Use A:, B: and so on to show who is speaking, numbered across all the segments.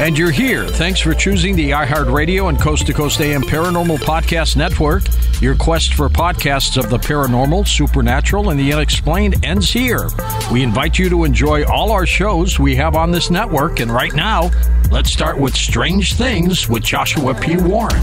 A: And you're here. Thanks for choosing the iHeartRadio and Coast to Coast AM Paranormal Podcast Network. Your quest for podcasts of the paranormal, supernatural, and the unexplained ends here. We invite you to enjoy all our shows we have on this network. And right now, let's start with Strange Things with Joshua P. Warren.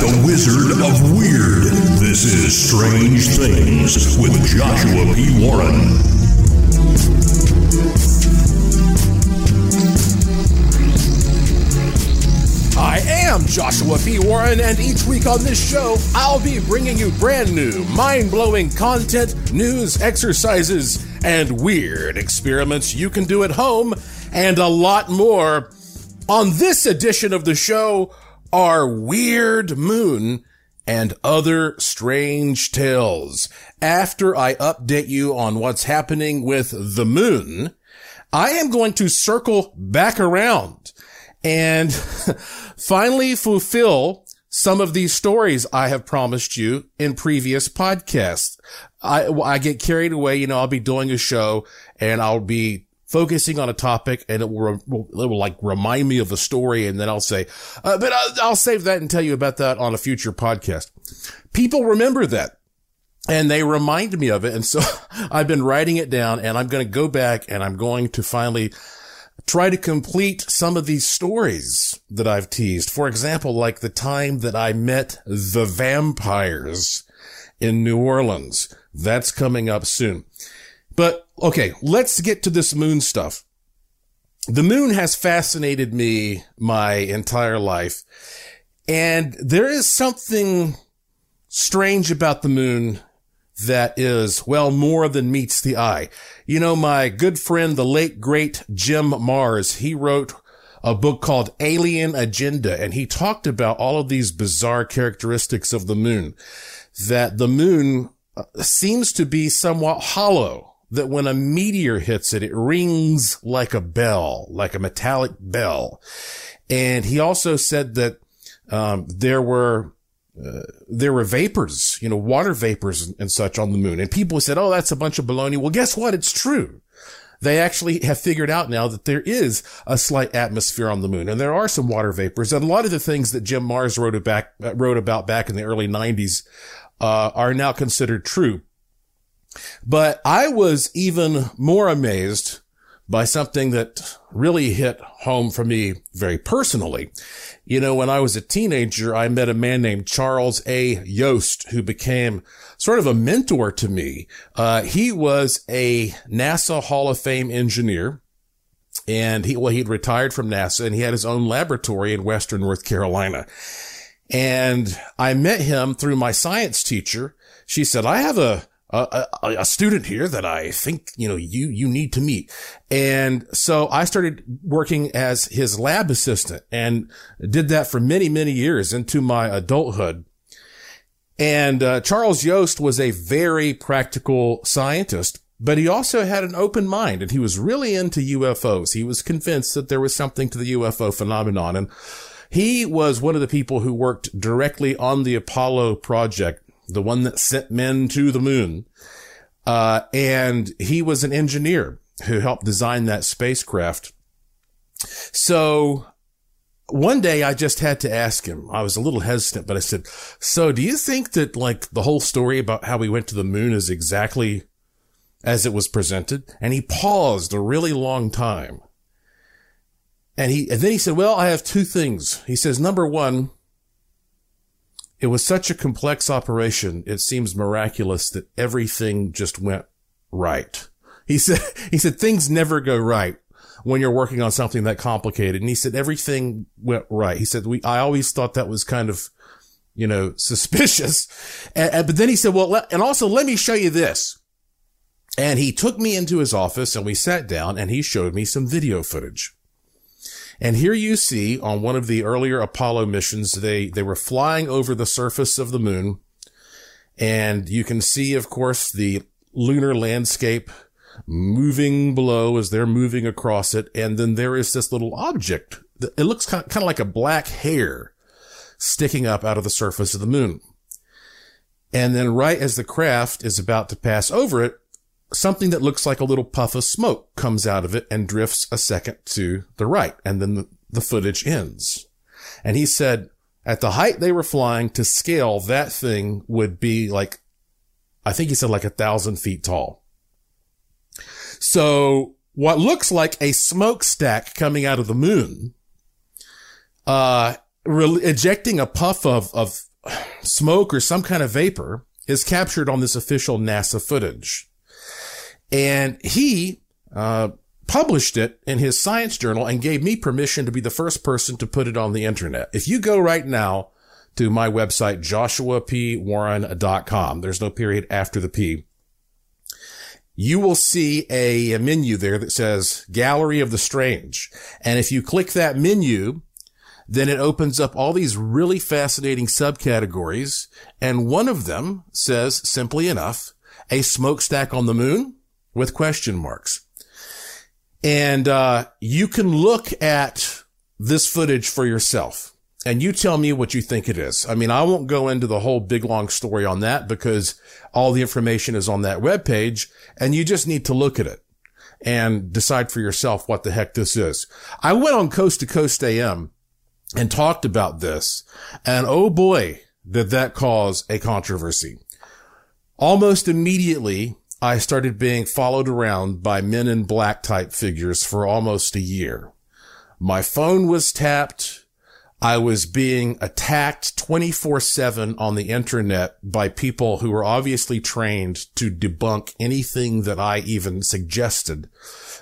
B: The Wizard of Weird. This is Strange Things with Joshua P. Warren.
C: I am Joshua P. Warren, and each week on this show, I'll be bringing you brand new, mind blowing content, news, exercises, and weird experiments you can do at home, and a lot more. On this edition of the show our Weird Moon and other strange tales. After I update you on what's happening with the moon, I am going to circle back around and finally fulfill some of these stories I have promised you in previous podcasts. I, I get carried away. You know, I'll be doing a show and I'll be focusing on a topic and it will, will, it will like remind me of a story. And then I'll say, uh, but I'll, I'll save that and tell you about that on a future podcast. People remember that and they remind me of it. And so I've been writing it down and I'm going to go back and I'm going to finally try to complete some of these stories that I've teased. For example, like the time that I met the vampires in New Orleans. That's coming up soon. But okay, let's get to this moon stuff. The moon has fascinated me my entire life. And there is something strange about the moon that is, well, more than meets the eye. You know, my good friend, the late great Jim Marrs, he wrote a book called Alien Agenda, and he talked about all of these bizarre characteristics of the moon. That the moon uh, seems to be somewhat hollow. That when a meteor hits it, it rings like a bell, like a metallic bell. And he also said that um, there were uh, there were vapors, you know, water vapors and, such on the moon. And people said, "Oh, that's a bunch of baloney." Well, guess what? It's true. They actually have figured out now that there is a slight atmosphere on the moon, and there are some water vapors. And a lot of the things that Jim Marrs wrote about, wrote about back in the early '90s uh, are now considered true. But I was even more amazed by something that really hit home for me very personally. You know, when I was a teenager, I met a man named Charles A. Yost who became sort of a mentor to me. Uh, he was a NASA Hall of Fame engineer. And he, well, he'd retired from NASA and he had his own laboratory in Western North Carolina. And I met him through my science teacher. She said, I have a, a, a, a, student here that I think, you know, you, you need to meet. And so I started working as his lab assistant and did that for many, many years into my adulthood. And, uh, Charles Yost was a very practical scientist, but he also had an open mind and he was really into UFOs. He was convinced that there was something to the UFO phenomenon. And he was one of the people who worked directly on the Apollo project the one that sent men to the moon. Uh, and he was an engineer who helped design that spacecraft. So one day I just had to ask him. I was a little hesitant, but I said, so do you think that like the whole story about how we went to the moon is exactly as it was presented? And he paused a really long time. And he, and then he said, well, I have two things. He says, number one, it was such a complex operation. It seems miraculous that everything just went right. He said, he said things never go right when you're working on something that complicated. And he said everything went right. He said, we, I always thought that was kind of, you know, suspicious. And, and, but then he said, well, and also let me show you this. And he took me into his office and we sat down and he showed me some video footage. And here you see on one of the earlier Apollo missions, they, they were flying over the surface of the moon. And you can see, of course, the lunar landscape moving below as they're moving across it. And then there is this little object. It looks kind of, kind of like a black hair sticking up out of the surface of the moon. And then right as the craft is about to pass over it, something that looks like a little puff of smoke comes out of it and drifts a second to the right. And then the, the footage ends. And he said at the height they were flying to scale, that thing would be like, I think he said like a thousand feet tall. So what looks like a smokestack coming out of the moon, uh, re- ejecting a puff of, of smoke or some kind of vapor is captured on this official NASA footage. And he, uh, published it in his science journal and gave me permission to be the first person to put it on the internet. If you go right now to my website, joshuapwarren.com, there's no period after the P. You will see a, a menu there that says Gallery of the Strange. And if you click that menu, then it opens up all these really fascinating subcategories. And one of them says simply enough, a smokestack on the moon with question marks. And, uh, you can look at this footage for yourself and you tell me what you think it is. I mean, I won't go into the whole big long story on that because all the information is on that web page and you just need to look at it and decide for yourself what the heck this is. I went on coast to coast AM and talked about this and oh boy, did that cause a controversy. Almost immediately, I started being followed around by men in black type figures for almost a year. My phone was tapped. I was being attacked 24 seven on the internet by people who were obviously trained to debunk anything that I even suggested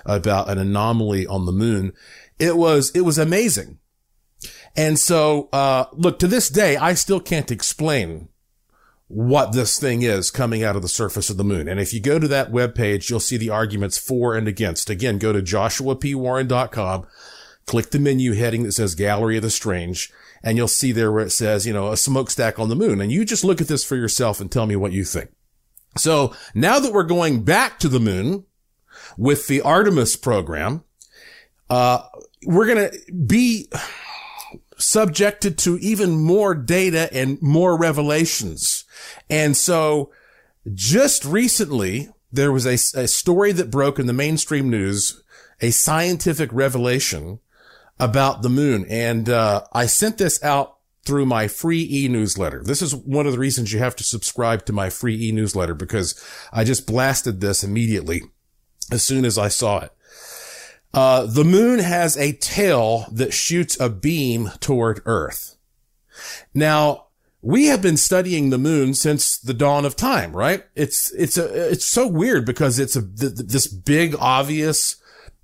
C: about an anomaly on the moon. It was, it was amazing. And so, uh, look, to this day, I still can't explain what this thing is coming out of the surface of the moon. And if you go to that webpage, you'll see the arguments for and against. Again, go to joshuapwarren.com, click the menu heading that says Gallery of the Strange, and you'll see there where it says, you know, a smokestack on the moon. And you just look at this for yourself and tell me what you think. So now that we're going back to the moon with the Artemis program, uh, we're going to be subjected to even more data and more revelations and so just recently, there was a, a story that broke in the mainstream news, a scientific revelation about the moon. And, uh, I sent this out through my free e-newsletter. This is one of the reasons you have to subscribe to my free e-newsletter because I just blasted this immediately as soon as I saw it. Uh, the moon has a tail that shoots a beam toward Earth. Now, we have been studying the moon since the dawn of time, right? It's, it's a, it's so weird because it's a, this big, obvious,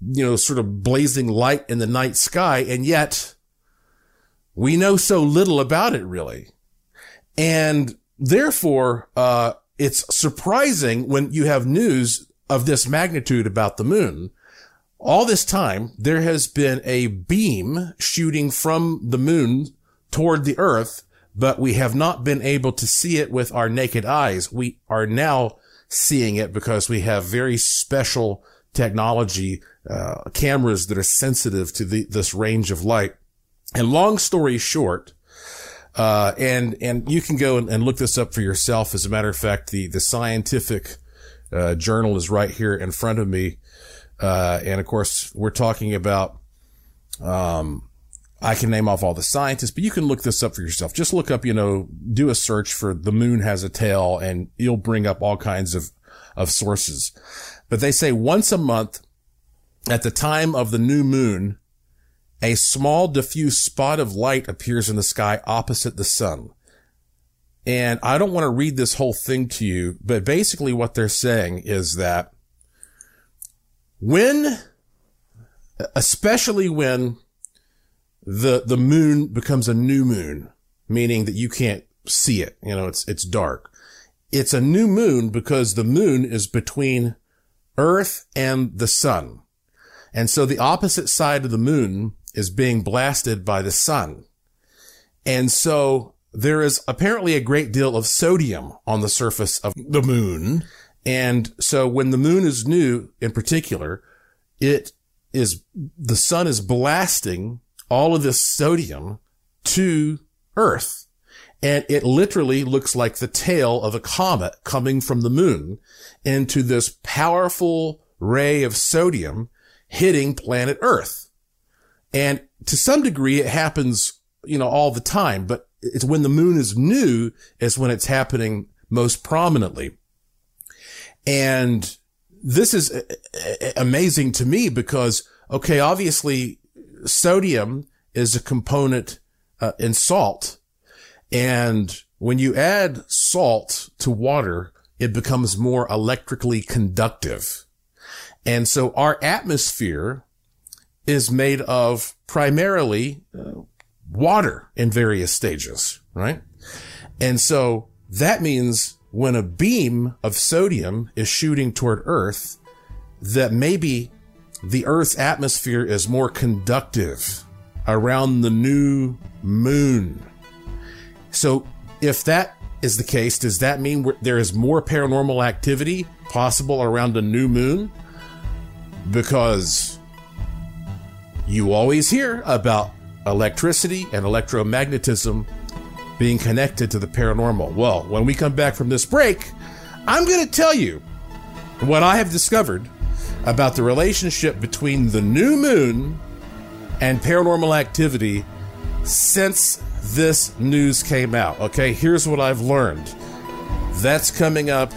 C: you know, sort of blazing light in the night sky. And yet we know so little about it really. And therefore, uh, it's surprising when you have news of this magnitude about the moon. All this time, there has been a beam shooting from the moon toward the earth, but we have not been able to see it with our naked eyes. We are now seeing it because we have very special technology, uh, cameras that are sensitive to the, this range of light. And long story short, uh, and, and you can go and, and, look this up for yourself. As a matter of fact, the, the scientific, uh, journal is right here in front of me. Uh, and of course, we're talking about, um, I can name off all the scientists, but you can look this up for yourself. Just look up, you know, do a search for the moon has a tail and you'll bring up all kinds of, of sources. But they say once a month at the time of the new moon, a small diffuse spot of light appears in the sky opposite the sun. And I don't want to read this whole thing to you, but basically what they're saying is that when, especially when the, the moon becomes a new moon, meaning that you can't see it, you know, it's, it's dark. It's a new moon because the moon is between earth and the sun. And so the opposite side of the moon is being blasted by the sun. And so there is apparently a great deal of sodium on the surface of the moon. And so when the moon is new in particular, it is, the sun is blasting all of this sodium to earth. And it literally looks like the tail of a comet coming from the moon into this powerful ray of sodium hitting planet earth. And to some degree, it happens, you know, all the time, but it's when the moon is new is when it's happening most prominently. And this is amazing to me because, okay, obviously sodium is a component uh, in salt. And when you add salt to water, it becomes more electrically conductive. And so our atmosphere is made of primarily uh, water in various stages, right? And so that means when a beam of sodium is shooting toward Earth, that maybe the Earth's atmosphere is more conductive around the new moon. So if that is the case, does that mean there is more paranormal activity possible around a new moon? Because you always hear about electricity and electromagnetism being connected to the paranormal. Well, when we come back from this break, I'm going to tell you what I have discovered about the relationship between the new moon and paranormal activity since this news came out. Okay, here's what I've learned. That's coming up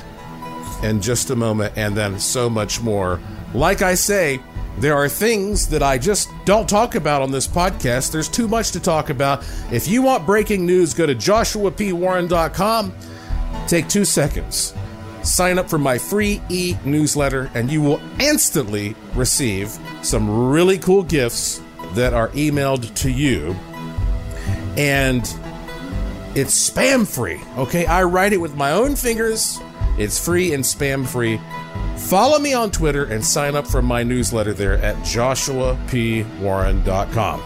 C: in just a moment, and then so much more. Like I say, there are things that I just don't talk about on this podcast. There's too much to talk about. If you want breaking news, go to joshuapwarren.com. Take two seconds. Sign up for my free e newsletter, and you will instantly receive some really cool gifts that are emailed to you. And it's spam free. Okay, I write it with my own fingers. It's free and spam free. Follow me on Twitter and sign up for my newsletter there at joshuapwarren.com.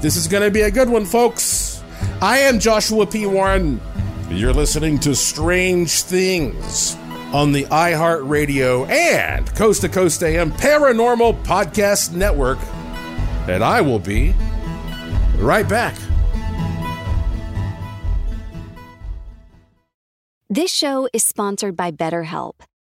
C: This is going to be a good one, folks. I am Joshua P. Warren. You're listening to Strange Things on the iHeartRadio and Coast to Coast AM Paranormal Podcast Network. And I will be right back.
D: This show is sponsored by BetterHelp.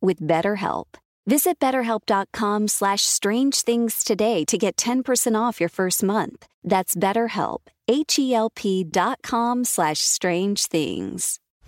D: with BetterHelp. Visit betterhelp.com slash strange things today to get 10% off your first month. That's BetterHelp, H-E-L-P dot com slash strange things.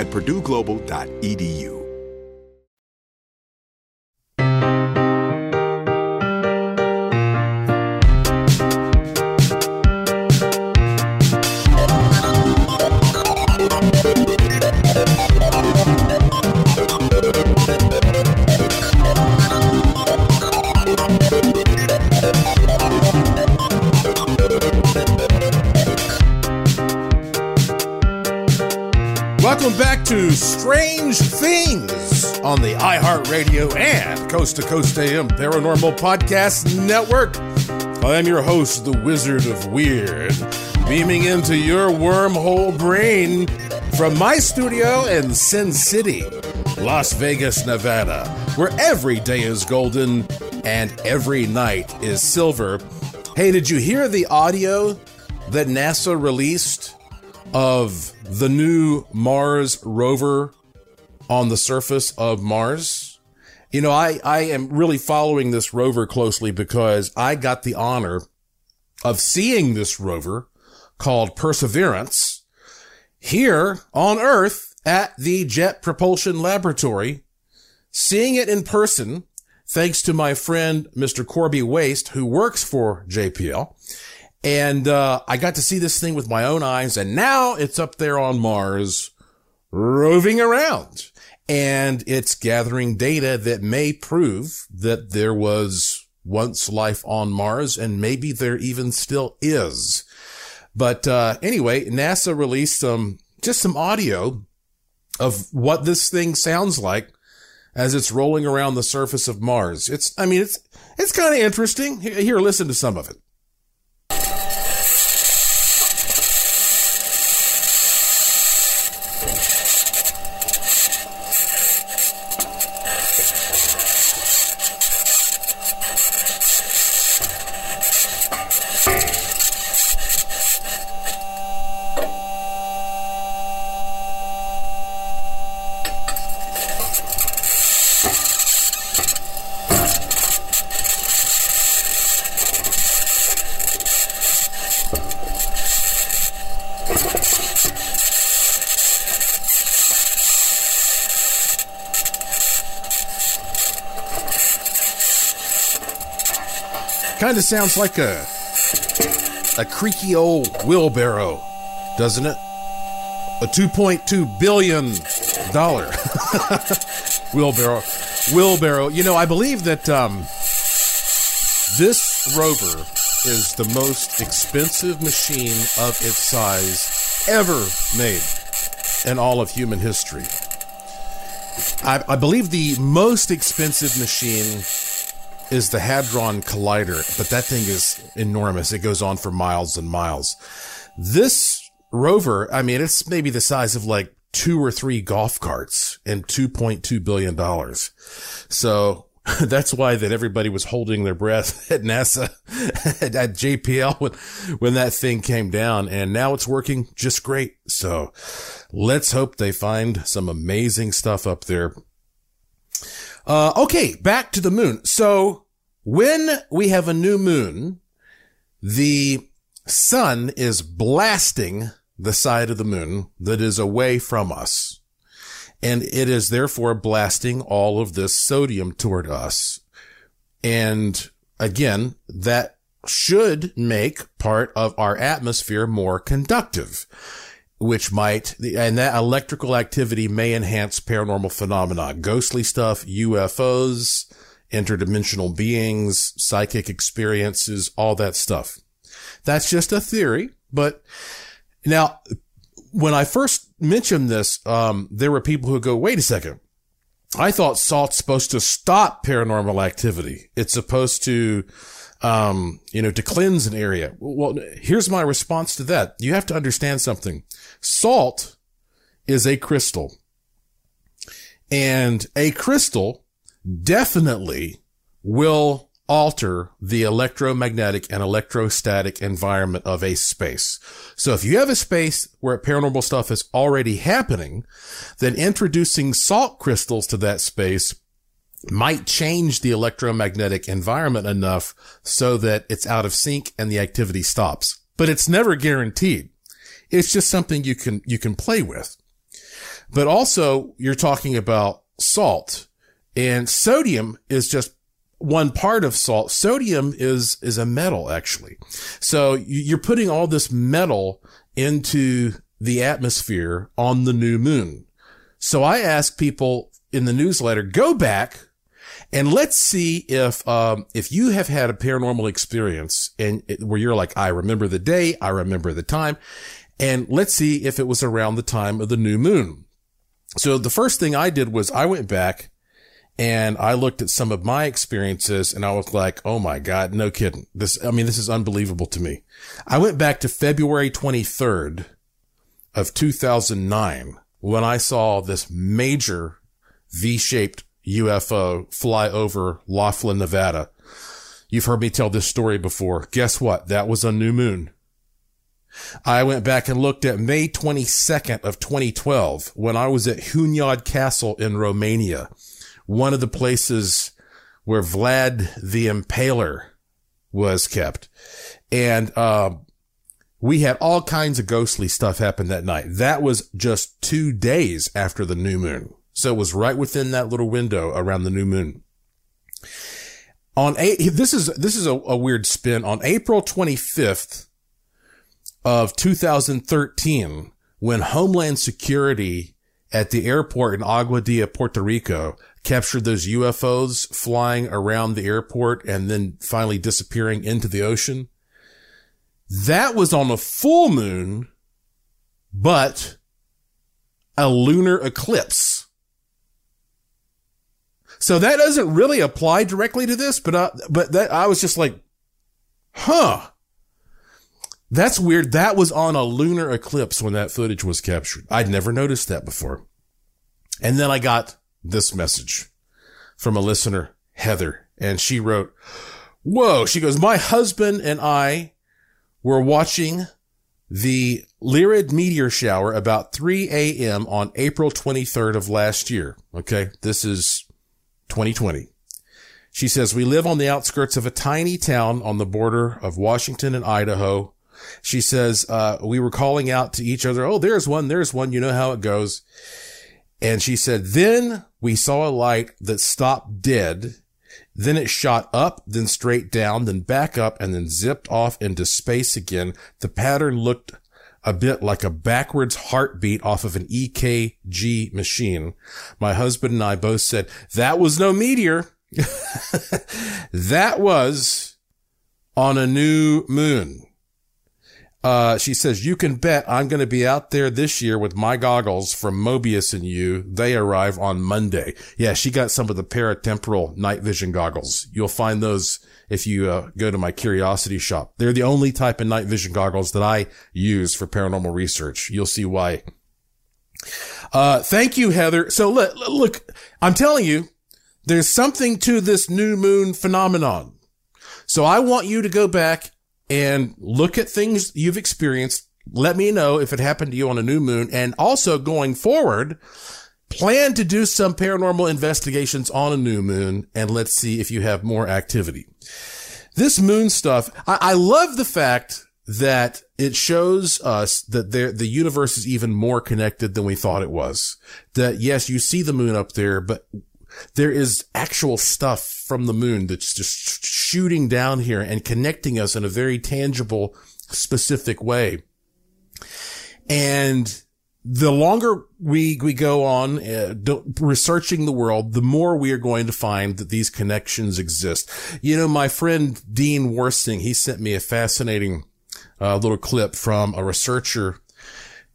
E: at purdueglobal.edu.
C: Coast to Coast AM Paranormal Podcast Network. I am your host, the Wizard of Weird, beaming into your wormhole brain from my studio in Sin City, Las Vegas, Nevada, where every day is golden and every night is silver. Hey, did you hear the audio that NASA released of the new Mars rover on the surface of Mars. You know, I, I am really following this rover closely because I got the honor of seeing this rover called Perseverance here on Earth at the Jet Propulsion Laboratory, seeing it in person, thanks to my friend, Mr. Corby Waste, who works for JPL. And uh, I got to see this thing with my own eyes, and now it's up there on Mars, roving around. And it's gathering data that may prove that there was once life on Mars, and maybe there even still is. But uh, anyway, NASA released some just some audio of what this thing sounds like as it's rolling around the surface of Mars. It's, I mean, it's it's kind of interesting. Here, listen to some of it. Sounds like a a creaky old wheelbarrow, doesn't it? A 2.2 billion dollar wheelbarrow. Wheelbarrow. You know, I believe that um, this rover is the most expensive machine of its size ever made in all of human history. I, I believe the most expensive machine is the Hadron Collider, but that thing is enormous. It goes on for miles and miles. This rover, I mean, it's maybe the size of like two or three golf carts and $2.2 billion. So that's why that everybody was holding their breath at NASA, at JPL when, when that thing came down and now it's working just great. So let's hope they find some amazing stuff up there. Uh, okay, back to the moon. So when we have a new moon, the sun is blasting the side of the moon that is away from us. And it is therefore blasting all of this sodium toward us. And again, that should make part of our atmosphere more conductive, which might, and that electrical activity may enhance paranormal phenomena, ghostly stuff, UFOs, interdimensional beings, psychic experiences, all that stuff. That's just a theory, but now, when I first mentioned this, um, there were people who go, wait a second. I thought salt's supposed to stop paranormal activity. It's supposed to, um, you know, to cleanse an area. Well, here's my response to that. You have to understand something. Salt is a crystal and a crystal definitely will alter the electromagnetic and electrostatic environment of a space. So if you have a space where paranormal stuff is already happening, then introducing salt crystals to that space might change the electromagnetic environment enough so that it's out of sync and the activity stops. But it's never guaranteed. It's just something you can, you can play with. But also you're talking about salt and sodium is just one part of salt. Sodium is, is a metal actually. So you're putting all this metal into the atmosphere on the new moon. So I ask people in the newsletter, go back and let's see if, um, if you have had a paranormal experience and it, where you're like, I remember the day, I remember the time, and let's see if it was around the time of the new moon. So the first thing I did was I went back and I looked at some of my experiences and I was like, Oh my God, no kidding. This, I mean, this is unbelievable to me. I went back to February 23rd of 2009 when I saw this major V-shaped UFO fly over Laughlin, Nevada. You've heard me tell this story before. Guess what? That was a new moon. I went back and looked at May 22nd of 2012 when I was at Hunyad Castle in Romania one of the places where Vlad the Impaler was kept. And, uh, we had all kinds of ghostly stuff happen that night. That was just two days after the new moon. So it was right within that little window around the new moon. On a, this is, this is a, a weird spin. On April 25th of 2013, when Homeland Security at the airport in Aguadilla, Puerto Rico captured those UFOs flying around the airport and then finally disappearing into the ocean. That was on a full moon, but a lunar eclipse. So that doesn't really apply directly to this, but, uh, but that, I was just like, huh. That's weird. That was on a lunar eclipse when that footage was captured. I'd never noticed that before. And then I got this message from a listener, Heather, and she wrote, whoa, she goes, my husband and I were watching the Lyrid meteor shower about 3 a.m. on April 23rd of last year. Okay. This is 2020. She says, we live on the outskirts of a tiny town on the border of Washington and Idaho. She says, uh, we were calling out to each other. Oh, there's one. There's one. You know how it goes. And she said, then we saw a light that stopped dead Then it shot up, then straight down, then back up, and then zipped off into space again. The pattern looked a bit like a backwards heartbeat off of an EKG machine. My husband and I both said, that was no meteor. that was on a new moon. Uh, she says, you can bet I'm going to be out there this year with my goggles from Mobius and you. They arrive on Monday. Yeah, she got some of the paratemporal night vision goggles. You'll find those if you uh, go to my curiosity shop. They're the only type of night vision goggles that I use for paranormal research. You'll see why. Uh, thank you, Heather. So look, look, I'm telling you, there's something to this new moon phenomenon. So I want you to go back and look at things you've experienced. Let me know if it happened to you on a new moon and also going forward, plan to do some paranormal investigations on a new moon and let's see if you have more activity. This moon stuff, I, I love the fact that it shows us that there, the universe is even more connected than we thought it was. That yes, you see the moon up there, but there is actual stuff from the moon that's just shooting down here and connecting us in a very tangible, specific way. And the longer we we go on uh, researching the world, the more we are going to find that these connections exist. You know, my friend Dean Worsing, he sent me a fascinating uh, little clip from a researcher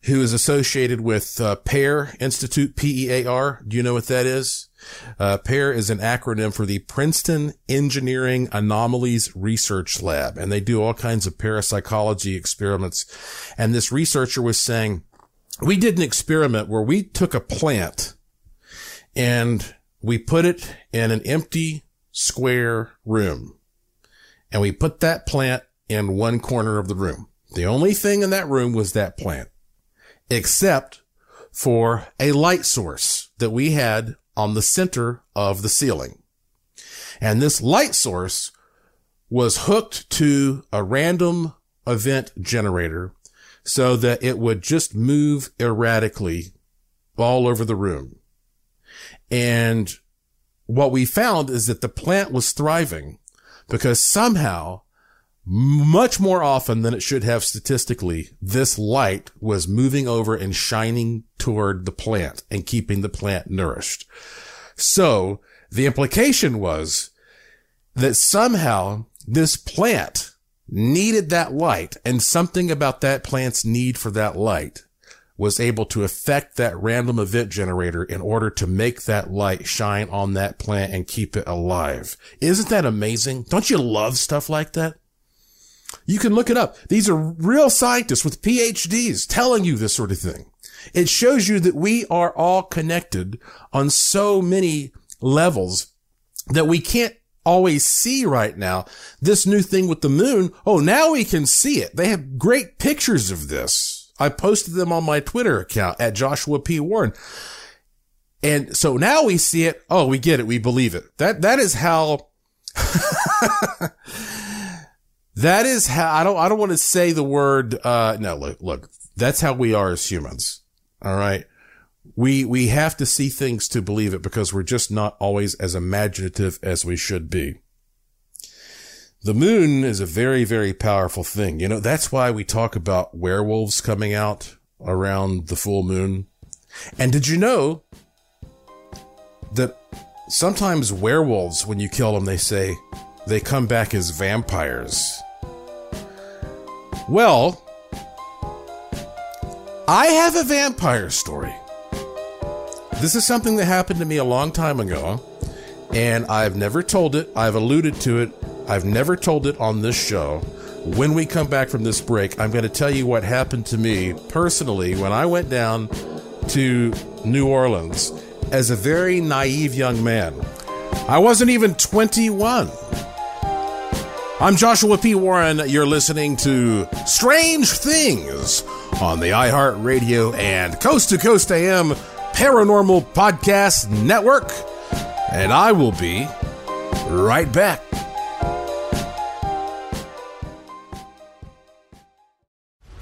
C: who is associated with uh, PEAR Institute, P-E-A-R. Do you know what that is? Uh, PEAR is an acronym for the Princeton Engineering Anomalies Research Lab, and they do all kinds of parapsychology experiments. And this researcher was saying, we did an experiment where we took a plant and we put it in an empty square room and we put that plant in one corner of the room. The only thing in that room was that plant except for a light source that we had on the center of the ceiling. And this light source was hooked to a random event generator so that it would just move erratically all over the room. And what we found is that the plant was thriving because somehow much more often than it should have statistically, this light was moving over and shining toward the plant and keeping the plant nourished. So the implication was that somehow this plant needed that light and something about that plant's need for that light was able to affect that random event generator in order to make that light shine on that plant and keep it alive. Isn't that amazing? Don't you love stuff like that? You can look it up. These are real scientists with PhDs telling you this sort of thing. It shows you that we are all connected on so many levels that we can't always see right now. This new thing with the moon. Oh, now we can see it. They have great pictures of this. I posted them on my Twitter account at Joshua P. Warren. And so now we see it. Oh, we get it. We believe it. That, that is how That is how I don't I don't want to say the word uh no look look that's how we are as humans. All right. We we have to see things to believe it because we're just not always as imaginative as we should be. The moon is a very very powerful thing. You know, that's why we talk about werewolves coming out around the full moon. And did you know that sometimes werewolves when you kill them they say they come back as vampires? Well, I have a vampire story. This is something that happened to me a long time ago, and I've never told it. I've alluded to it. I've never told it on this show. When we come back from this break, I'm going to tell you what happened to me personally when I went down to New Orleans as a very naive young man. I wasn't even 21. I'm Joshua P. Warren. You're listening to Strange Things on the iHeartRadio and Coast to Coast AM Paranormal Podcast Network. And I will be right back.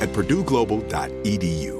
E: at purdueglobal.edu.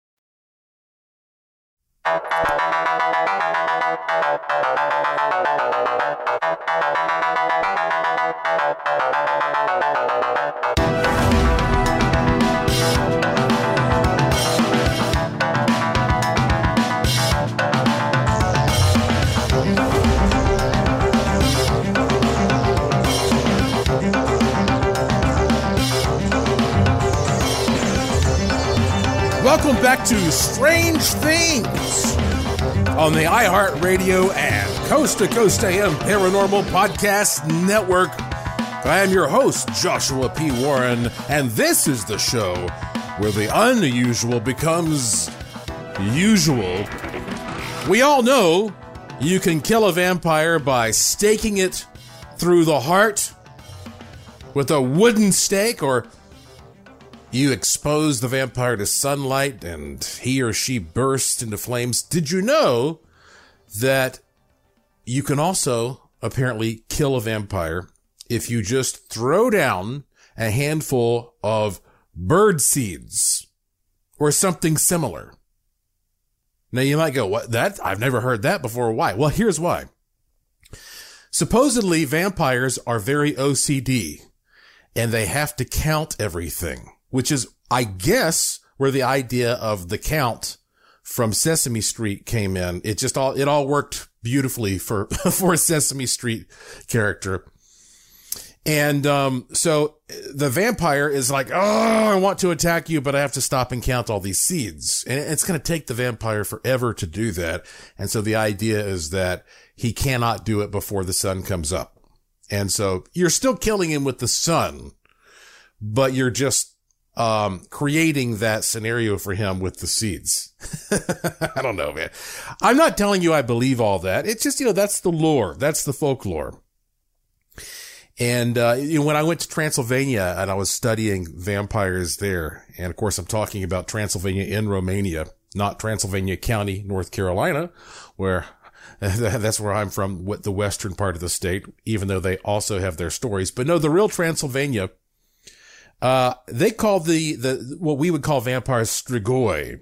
C: Música Welcome back to Strange Things on the iHeartRadio and Coast to Coast AM Paranormal Podcast Network. I am your host, Joshua P. Warren, and this is the show where the unusual becomes usual. We all know you can kill a vampire by staking it through the heart with a wooden stake or you expose the vampire to sunlight and he or she bursts into flames. Did you know that you can also apparently kill a vampire if you just throw down a handful of bird seeds or something similar? Now you might go, what that? I've never heard that before. Why? Well, here's why. Supposedly vampires are very OCD and they have to count everything which is, I guess, where the idea of the count from Sesame Street came in. It just all, it all worked beautifully for, for a Sesame Street character. And, um, so the vampire is like, Oh, I want to attack you, but I have to stop and count all these seeds. And it's going to take the vampire forever to do that. And so the idea is that he cannot do it before the sun comes up. And so you're still killing him with the sun, but you're just um, creating that scenario for him with the seeds. I don't know, man. I'm not telling you I believe all that. It's just, you know, that's the lore. That's the folklore. And, uh, you know, when I went to Transylvania and I was studying vampires there, and of course I'm talking about Transylvania in Romania, not Transylvania County, North Carolina, where that's where I'm from, the western part of the state, even though they also have their stories. But no, the real Transylvania uh, they call the, the, what we would call vampires strigoi.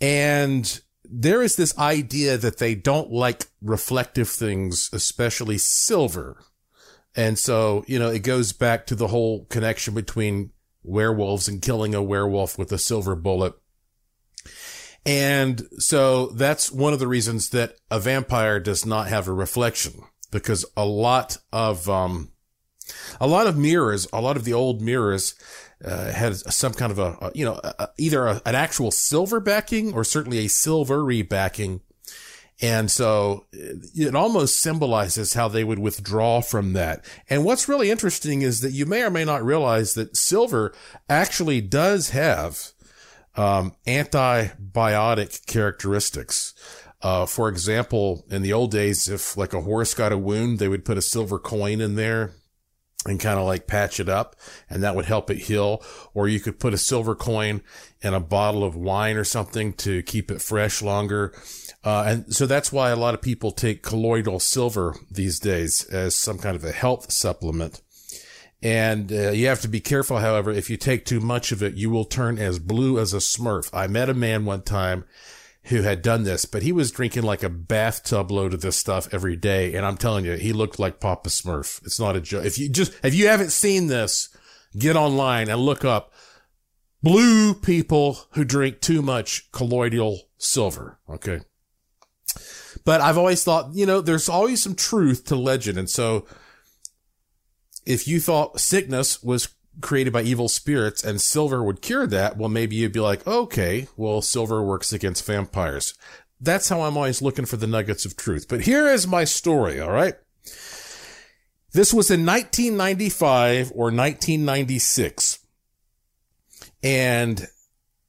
C: And there is this idea that they don't like reflective things, especially silver. And so, you know, it goes back to the whole connection between werewolves and killing a werewolf with a silver bullet. And so that's one of the reasons that a vampire does not have a reflection because a lot of, um, a lot of mirrors, a lot of the old mirrors, uh, had some kind of a, a you know, a, either a, an actual silver backing or certainly a silvery backing. And so it almost symbolizes how they would withdraw from that. And what's really interesting is that you may or may not realize that silver actually does have um, antibiotic characteristics. Uh, for example, in the old days, if like a horse got a wound, they would put a silver coin in there and kind of like patch it up and that would help it heal. Or you could put a silver coin in a bottle of wine or something to keep it fresh longer. Uh, and so that's why a lot of people take colloidal silver these days as some kind of a health supplement. And uh, you have to be careful, however, if you take too much of it, you will turn as blue as a smurf. I met a man one time who had done this, but he was drinking like a bathtub load of this stuff every day. And I'm telling you, he looked like Papa Smurf. It's not a joke. If you just, if you haven't seen this, get online and look up blue people who drink too much colloidal silver. Okay. But I've always thought, you know, there's always some truth to legend. And so if you thought sickness was created by evil spirits and silver would cure that, well, maybe you'd be like, okay, well, silver works against vampires. That's how I'm always looking for the nuggets of truth. But here is my story, all right? This was in 1995 or 1996. And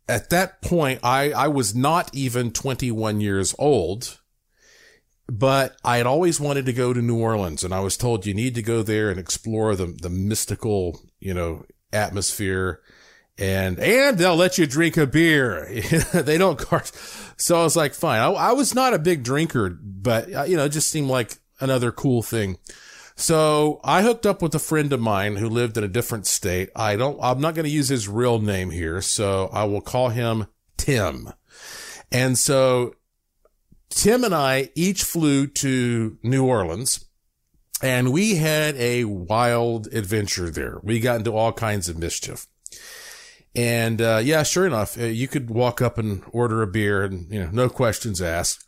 C: at that point, I, I was not even 21 years old but I had always wanted to go to New Orleans and I was told you need to go there and explore the, the mystical, you know, atmosphere and, and they'll let you drink a beer. they don't cart. So I was like, fine. I, I was not a big drinker, but uh, you know, it just seemed like another cool thing. So I hooked up with a friend of mine who lived in a different state. I don't, I'm not going to use his real name here. So I will call him Tim. And so Tim and I each flew to New Orleans and we had a wild adventure there. We got into all kinds of mischief. And, uh, yeah, sure enough, uh, you could walk up and order a beer and, you know, no questions asked.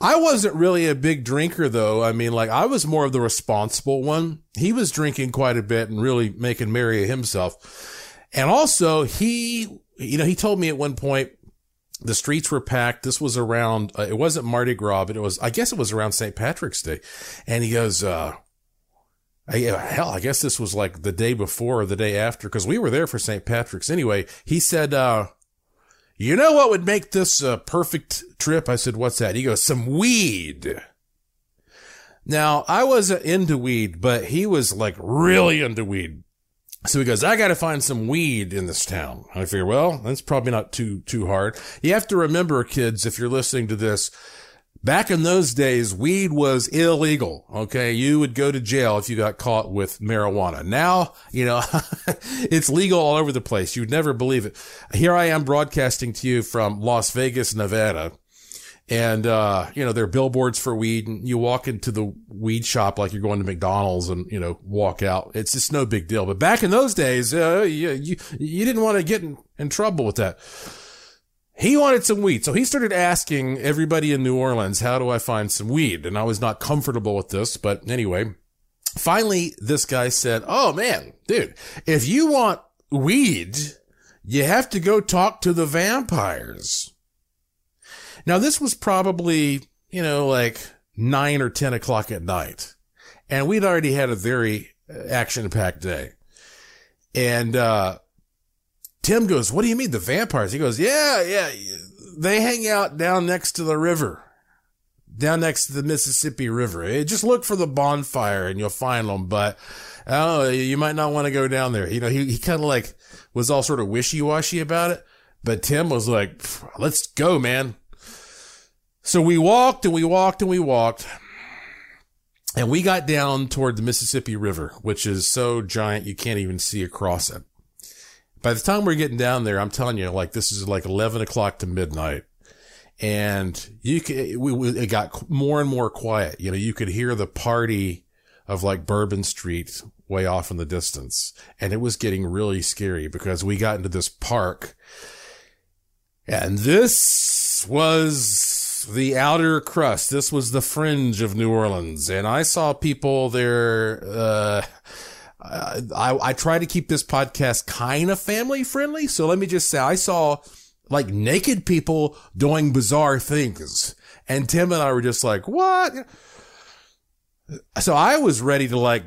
C: I wasn't really a big drinker though. I mean, like I was more of the responsible one. He was drinking quite a bit and really making merry of himself. And also he, you know, he told me at one point, the streets were packed. This was around, uh, it wasn't Mardi Gras, but it was, I guess it was around St. Patrick's Day. And he goes, uh, I, hell, I guess this was like the day before or the day after, cause we were there for St. Patrick's anyway. He said, uh, you know what would make this a perfect trip? I said, what's that? He goes, some weed. Now, I wasn't into weed, but he was like really into weed. So he goes, I got to find some weed in this town. I figure, well, that's probably not too, too hard. You have to remember, kids, if you're listening to this, back in those days, weed was illegal. Okay. You would go to jail if you got caught with marijuana. Now, you know, it's legal all over the place. You'd never believe it. Here I am broadcasting to you from Las Vegas, Nevada and uh, you know there are billboards for weed and you walk into the weed shop like you're going to mcdonald's and you know walk out it's just no big deal but back in those days uh, you, you, you didn't want to get in, in trouble with that he wanted some weed so he started asking everybody in new orleans how do i find some weed and i was not comfortable with this but anyway finally this guy said oh man dude if you want weed you have to go talk to the vampires now, this was probably, you know, like nine or 10 o'clock at night. And we'd already had a very action packed day. And, uh, Tim goes, what do you mean the vampires? He goes, yeah, yeah. They hang out down next to the river, down next to the Mississippi River. Eh, just look for the bonfire and you'll find them. But, oh, you might not want to go down there. You know, he, he kind of like was all sort of wishy washy about it. But Tim was like, let's go, man. So we walked and we walked and we walked. And we got down toward the Mississippi River, which is so giant you can't even see across it. By the time we're getting down there, I'm telling you, like this is like 11 o'clock to midnight. and you could, it, we, it got more and more quiet. You know, you could hear the party of like Bourbon Street way off in the distance. And it was getting really scary because we got into this park and this was the outer crust. This was the fringe of New Orleans. And I saw people there, uh, I, I try to keep this podcast kind of family friendly. So let me just say, I saw like naked people doing bizarre things. And Tim and I were just like, what? So I was ready to like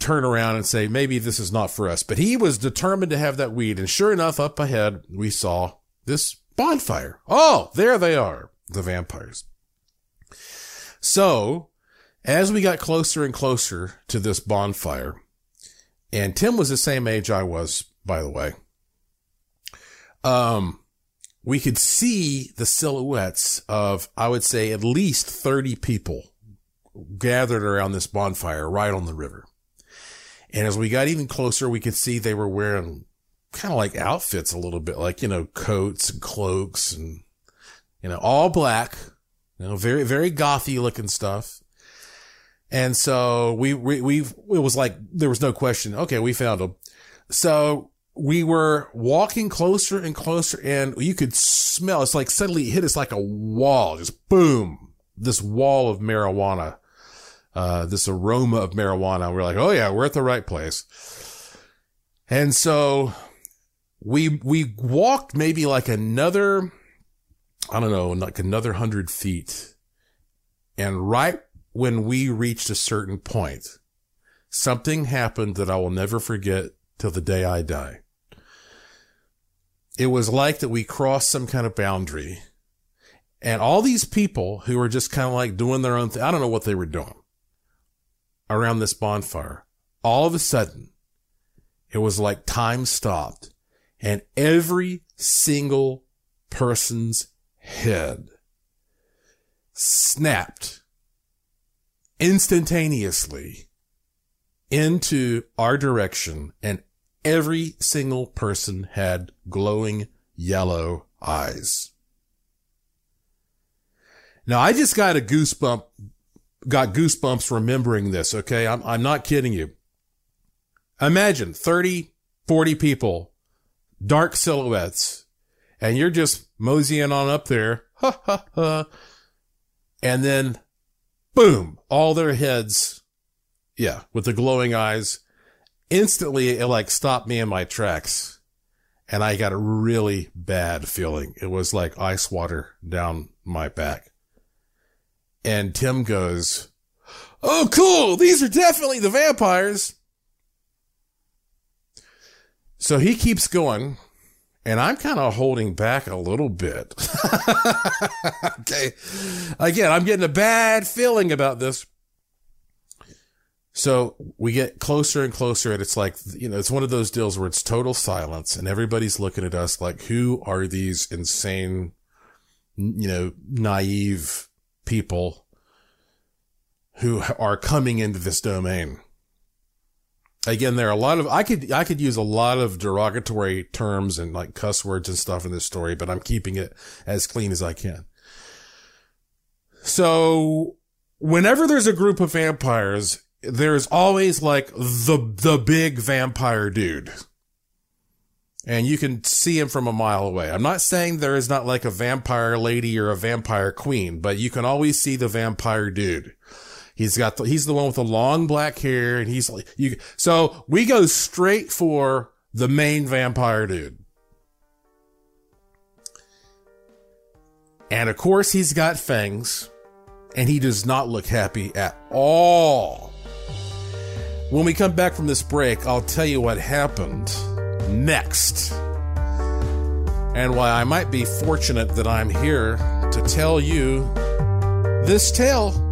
C: turn around and say, maybe this is not for us. But he was determined to have that weed. And sure enough, up ahead, we saw this bonfire. Oh, there they are, the vampires. So as we got closer and closer to this bonfire, and Tim was the same age I was, by the way, um, we could see the silhouettes of, I would say, at least 30 people gathered around this bonfire right on the river. And as we got even closer, we could see they were wearing kind of like outfits a little bit, like, you know, coats and cloaks and, you know, all black, you know, very, very gothy looking stuff. And so we, we, we, it was like, there was no question. Okay. We found them. So we were walking closer and closer and you could smell, it's like suddenly it hit us like a wall, just boom, this wall of marijuana uh, this aroma of marijuana. We're like, oh yeah, we're at the right place. And so we, we walked maybe like another, I don't know, like another hundred feet. And right when we reached a certain point, something happened that I will never forget till the day I die. It was like that we crossed some kind of boundary and all these people who were just kind of like doing their own thing. I don't know what they were doing around this bonfire, all of a sudden, it was like time stopped and every single person's head snapped instantaneously into our direction and every single person had glowing yellow eyes. Now I just got a goosebump got goosebumps remembering this. Okay. I'm, I'm not kidding you. Imagine 30, 40 people, dark silhouettes, and you're just moseying on up there. Ha ha ha. And then boom, all their heads. Yeah. With the glowing eyes. Instantly, it like stopped me in my tracks. And I got a really bad feeling. It was like ice water down my back. And Tim goes, Oh, cool. These are definitely the vampires. So he keeps going and I'm kind of holding back a little bit. okay. Again, I'm getting a bad feeling about this. So we get closer and closer and it's like, you know, it's one of those deals where it's total silence and everybody's looking at us like, who are these insane, you know, naive people who are coming into this domain. Again, there are a lot of, I could, I could use a lot of derogatory terms and like cuss words and stuff in this story, but I'm keeping it as clean as I can. So whenever there's a group of vampires, there's always like the, the big vampire dude and you can see him from a mile away. I'm not saying there is not like a vampire lady or a vampire queen, but you can always see the vampire dude. He's got the, he's the one with the long black hair and he's like, you, so we go straight for the main vampire dude. And of course he's got fangs and he does not look happy at all. When we come back from this break, I'll tell you what happened next. And why I might be fortunate that I'm here to tell you this tale.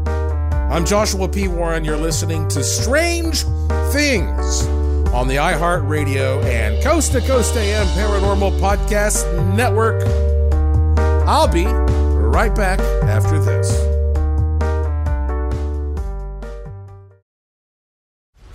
C: I'm Joshua P. Warren. You're listening to Strange Things on the iHeartRadio and Coast to Coast AM Paranormal Podcast Network. I'll be right back after this.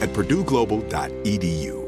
E: at purdueglobal.edu.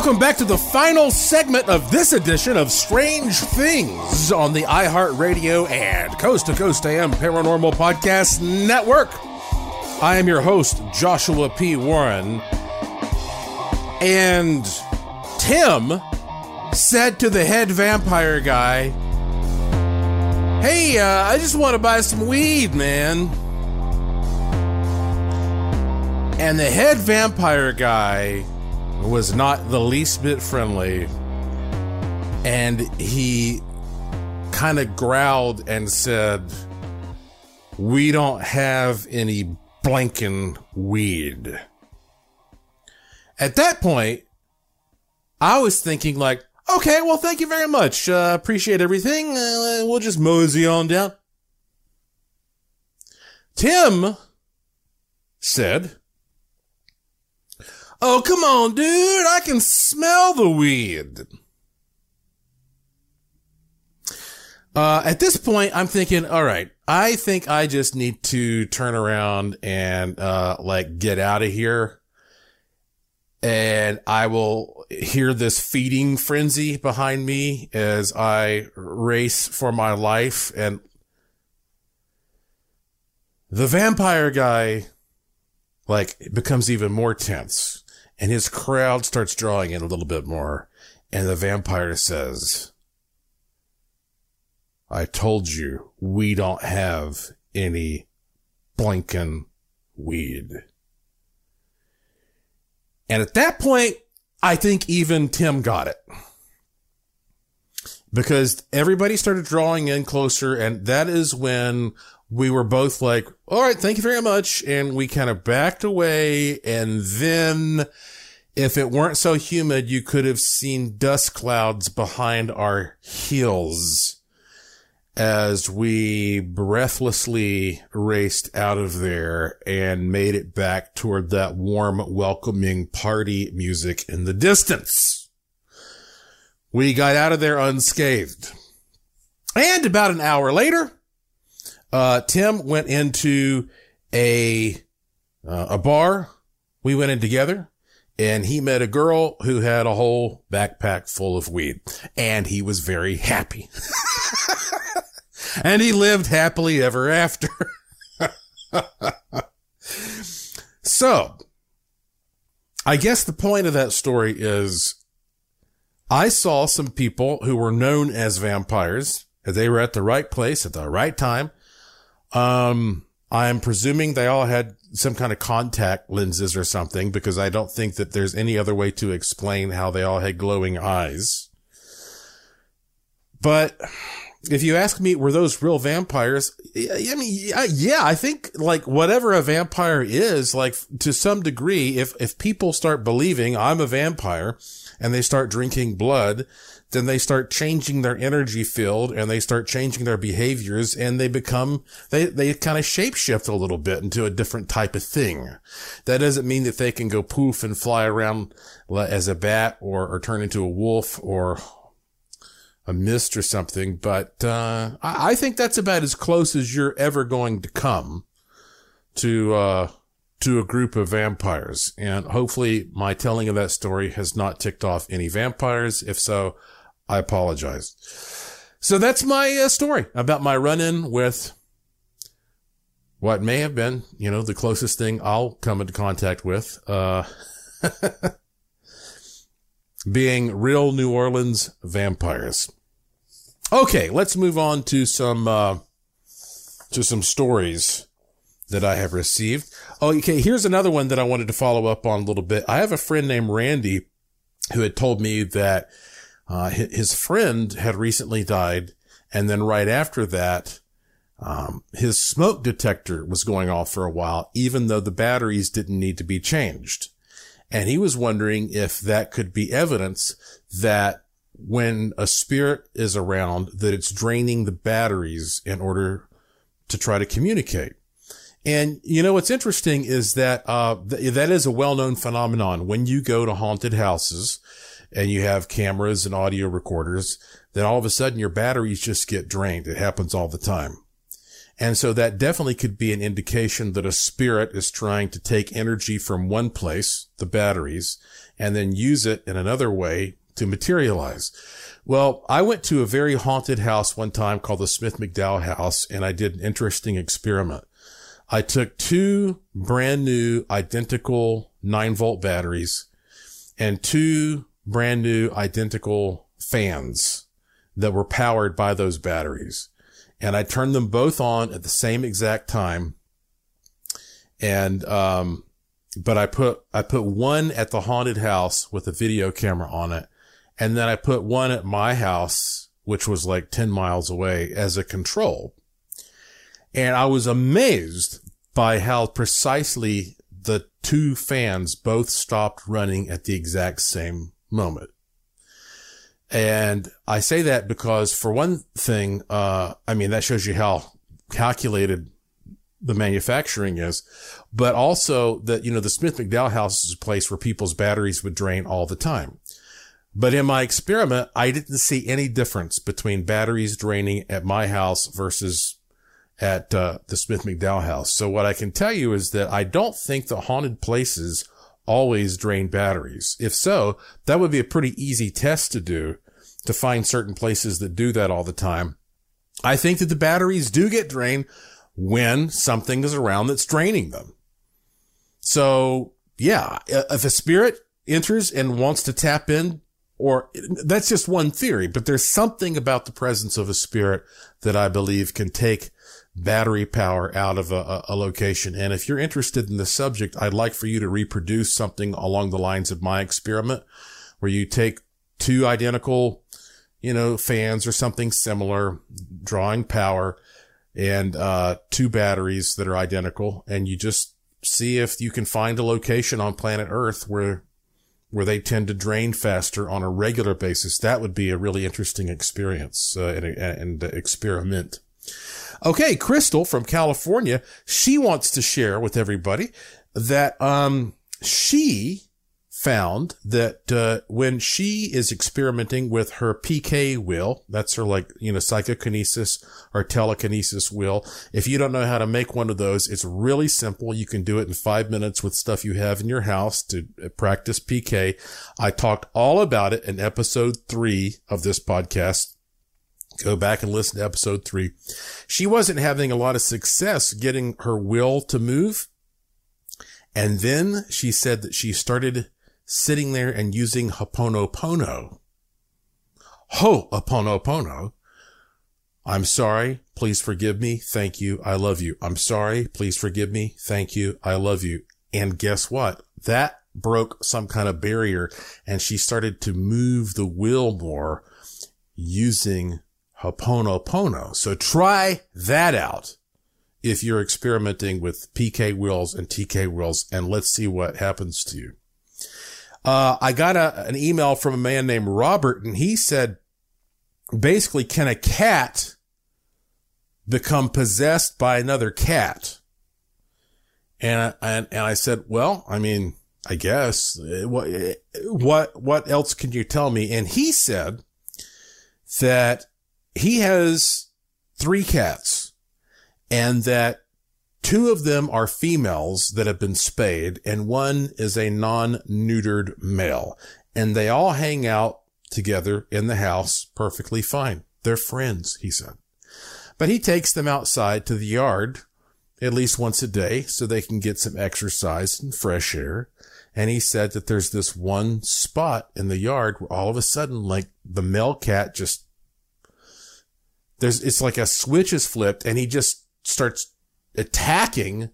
C: Welcome back to the final segment of this edition of Strange Things on the iHeartRadio and Coast to Coast AM Paranormal Podcast Network. I am your host, Joshua P. Warren. And Tim said to the head vampire guy, Hey, uh, I just want to buy some weed, man. And the head vampire guy was not the least bit friendly. And he kind of growled and said, We don't have any blanking weed. At that point, I was thinking, like, okay, well, thank you very much. Uh, appreciate everything. Uh, we'll just mosey on down. Tim said, Oh, come on, dude. I can smell the weed. Uh, at this point, I'm thinking, all right, I think I just need to turn around and, uh, like get out of here. And I will hear this feeding frenzy behind me as I race for my life. And the vampire guy, like, becomes even more tense and his crowd starts drawing in a little bit more. And the vampire says, I told you we don't have any blinking weed. And at that point, I think even Tim got it. Because everybody started drawing in closer, and that is when we were both like, all right, thank you very much. And we kind of backed away. And then If it weren't so humid, you could have seen dust clouds behind our heels as we breathlessly raced out of there and made it back toward that warm, welcoming party music in the distance. We got out of there unscathed. And about an hour later, uh, Tim went into a, uh, a bar. We went in together and he met a girl who had a whole backpack full of weed and he was very happy. and he lived happily ever after. so, I guess the point of that story is I saw some people who were known as vampires. They were at the right place at the right time. Um, I'm presuming they all had some kind of contact lenses or something because I don't think that there's any other way to explain how they all had glowing eyes. But if you ask me, were those real vampires? I mean, yeah, I think like whatever a vampire is, like to some degree, if, if people start believing I'm a vampire and they start drinking blood, then they start changing their energy field and they start changing their behaviors and they become, they, they kind of shapeshift a little bit into a different type of thing. That doesn't mean that they can go poof and fly around as a bat or, or turn into a wolf or a mist or something, but uh, I, I, think that's about as close as you're ever going to come to uh, to a group of vampires. And hopefully, my telling of that story has not ticked off any vampires. If so, I apologize. So that's my uh, story about my run-in with what may have been, you know, the closest thing I'll come into contact with. Uh, being real New Orleans vampires. Okay, let's move on to some uh, to some stories that I have received. Oh, okay, here's another one that I wanted to follow up on a little bit. I have a friend named Randy who had told me that uh, his friend had recently died, and then right after that, um, his smoke detector was going off for a while, even though the batteries didn't need to be changed. And he was wondering if that could be evidence that when a spirit is around, that it's draining the batteries in order to try to communicate. And you know what's interesting is that uh, th- that is a well-known phenomenon. When you go to haunted houses and you have cameras and audio recorders, then all of a sudden your batteries just get drained. It happens all the time. And so that definitely could be an indication that a spirit is trying to take energy from one place, the batteries, and then use it in another way to materialize. Well, I went to a very haunted house one time called the Smith McDowell House, and I did an interesting experiment. I took two brand new identical nine volt batteries and two brand new identical fans that were powered by those batteries. And I turned them both on at the same exact time. And, um, but I put, I put one at the haunted house with a video camera on it. And then I put one at my house, which was like 10 miles away as a control. And I was amazed by how precisely the two fans both stopped running at the exact same moment. And I say that because for one thing, uh, I mean, that shows you how calculated the manufacturing is, but also that, you know, the Smith McDowell house is a place where people's batteries would drain all the time. But in my experiment, I didn't see any difference between batteries draining at my house versus at uh, the Smith McDowell house. So what I can tell you is that I don't think the haunted places always drain batteries. If so, that would be a pretty easy test to do to find certain places that do that all the time. I think that the batteries do get drained when something is around that's draining them. So yeah, if a spirit enters and wants to tap in or that's just one theory, but there's something about the presence of a spirit that I believe can take battery power out of a, a, location. And if you're interested in the subject, I'd like for you to reproduce something along the lines of my experiment where you take two identical, you know, fans or something similar, drawing power and, uh, two batteries that are identical. And you just see if you can find a location on planet earth where where they tend to drain faster on a regular basis. That would be a really interesting experience uh, and, and experiment. Okay, Crystal from California, she wants to share with everybody that um, she found that uh, when she is experimenting with her PK wheel, that's her like, you know, psychokinesis or telekinesis wheel. If you don't know how to make one of those, it's really simple. You can do it in five minutes with stuff you have in your house to uh, practice PK. I talked all about it in episode three of this podcast. Go back and listen to episode three. She wasn't having a lot of success getting her will to move. And then she said that she started sitting there and using Ho'oponopono. Ho'oponopono. I'm sorry. Please forgive me. Thank you. I love you. I'm sorry. Please forgive me. Thank you. I love you. And guess what? That broke some kind of barrier and she started to move the will more using Ho'oponopono. So try that out if you're experimenting with PK wheels and TK wheels and let's see what happens to you. Uh, I got a, an email from a man named Robert and he said, basically, can a cat become possessed by another cat? And, and, and I said, well, I mean, I guess what, what, what else can you tell me? And he said that he has three cats and that Two of them are females that have been spayed and one is a non-neutered male and they all hang out together in the house perfectly fine. They're friends, he said. But he takes them outside to the yard at least once a day so they can get some exercise and fresh air. And he said that there's this one spot in the yard where all of a sudden, like the male cat just, there's, it's like a switch is flipped and he just starts attacking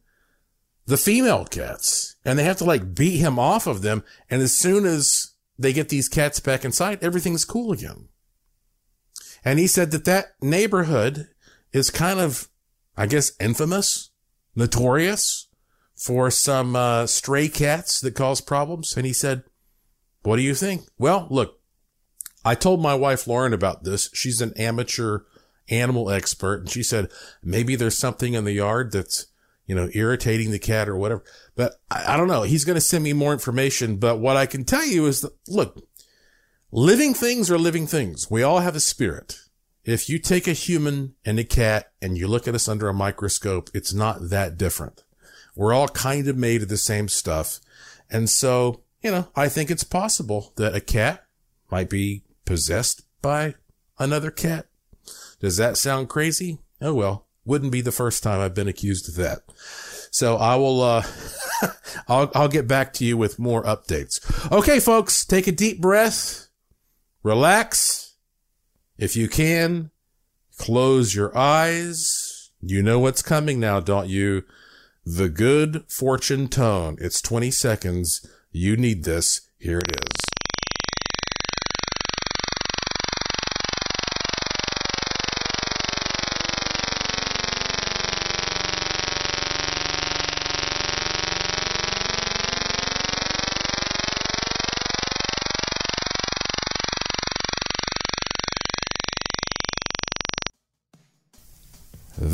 C: the female cats and they have to like beat him off of them. And as soon as they get these cats back inside, everything's cool again. And he said that that neighborhood is kind of, I guess, infamous, notorious for some uh, stray cats that cause problems. And he said, what do you think? Well, look, I told my wife Lauren about this. She's an amateur animal expert and she said maybe there's something in the yard that's you know irritating the cat or whatever. But i, I don't know. He's going to send me more information but what i can tell you is that look living things are living things. We all have a spirit. If you take a human and a cat and you look at us under a microscope it's not that different. We're all kind of made of the same stuff. And so you know i think it's possible that a cat might be possessed by another cat does that sound crazy? Oh well, wouldn't be the first time I've been accused of that. So I will, uh, I'll, I'll get back to you with more updates. Okay, folks, take a deep breath, relax. If you can, close your eyes. You know what's coming now, don't you? The good fortune tone. It's 20 seconds. You need this. Here it is.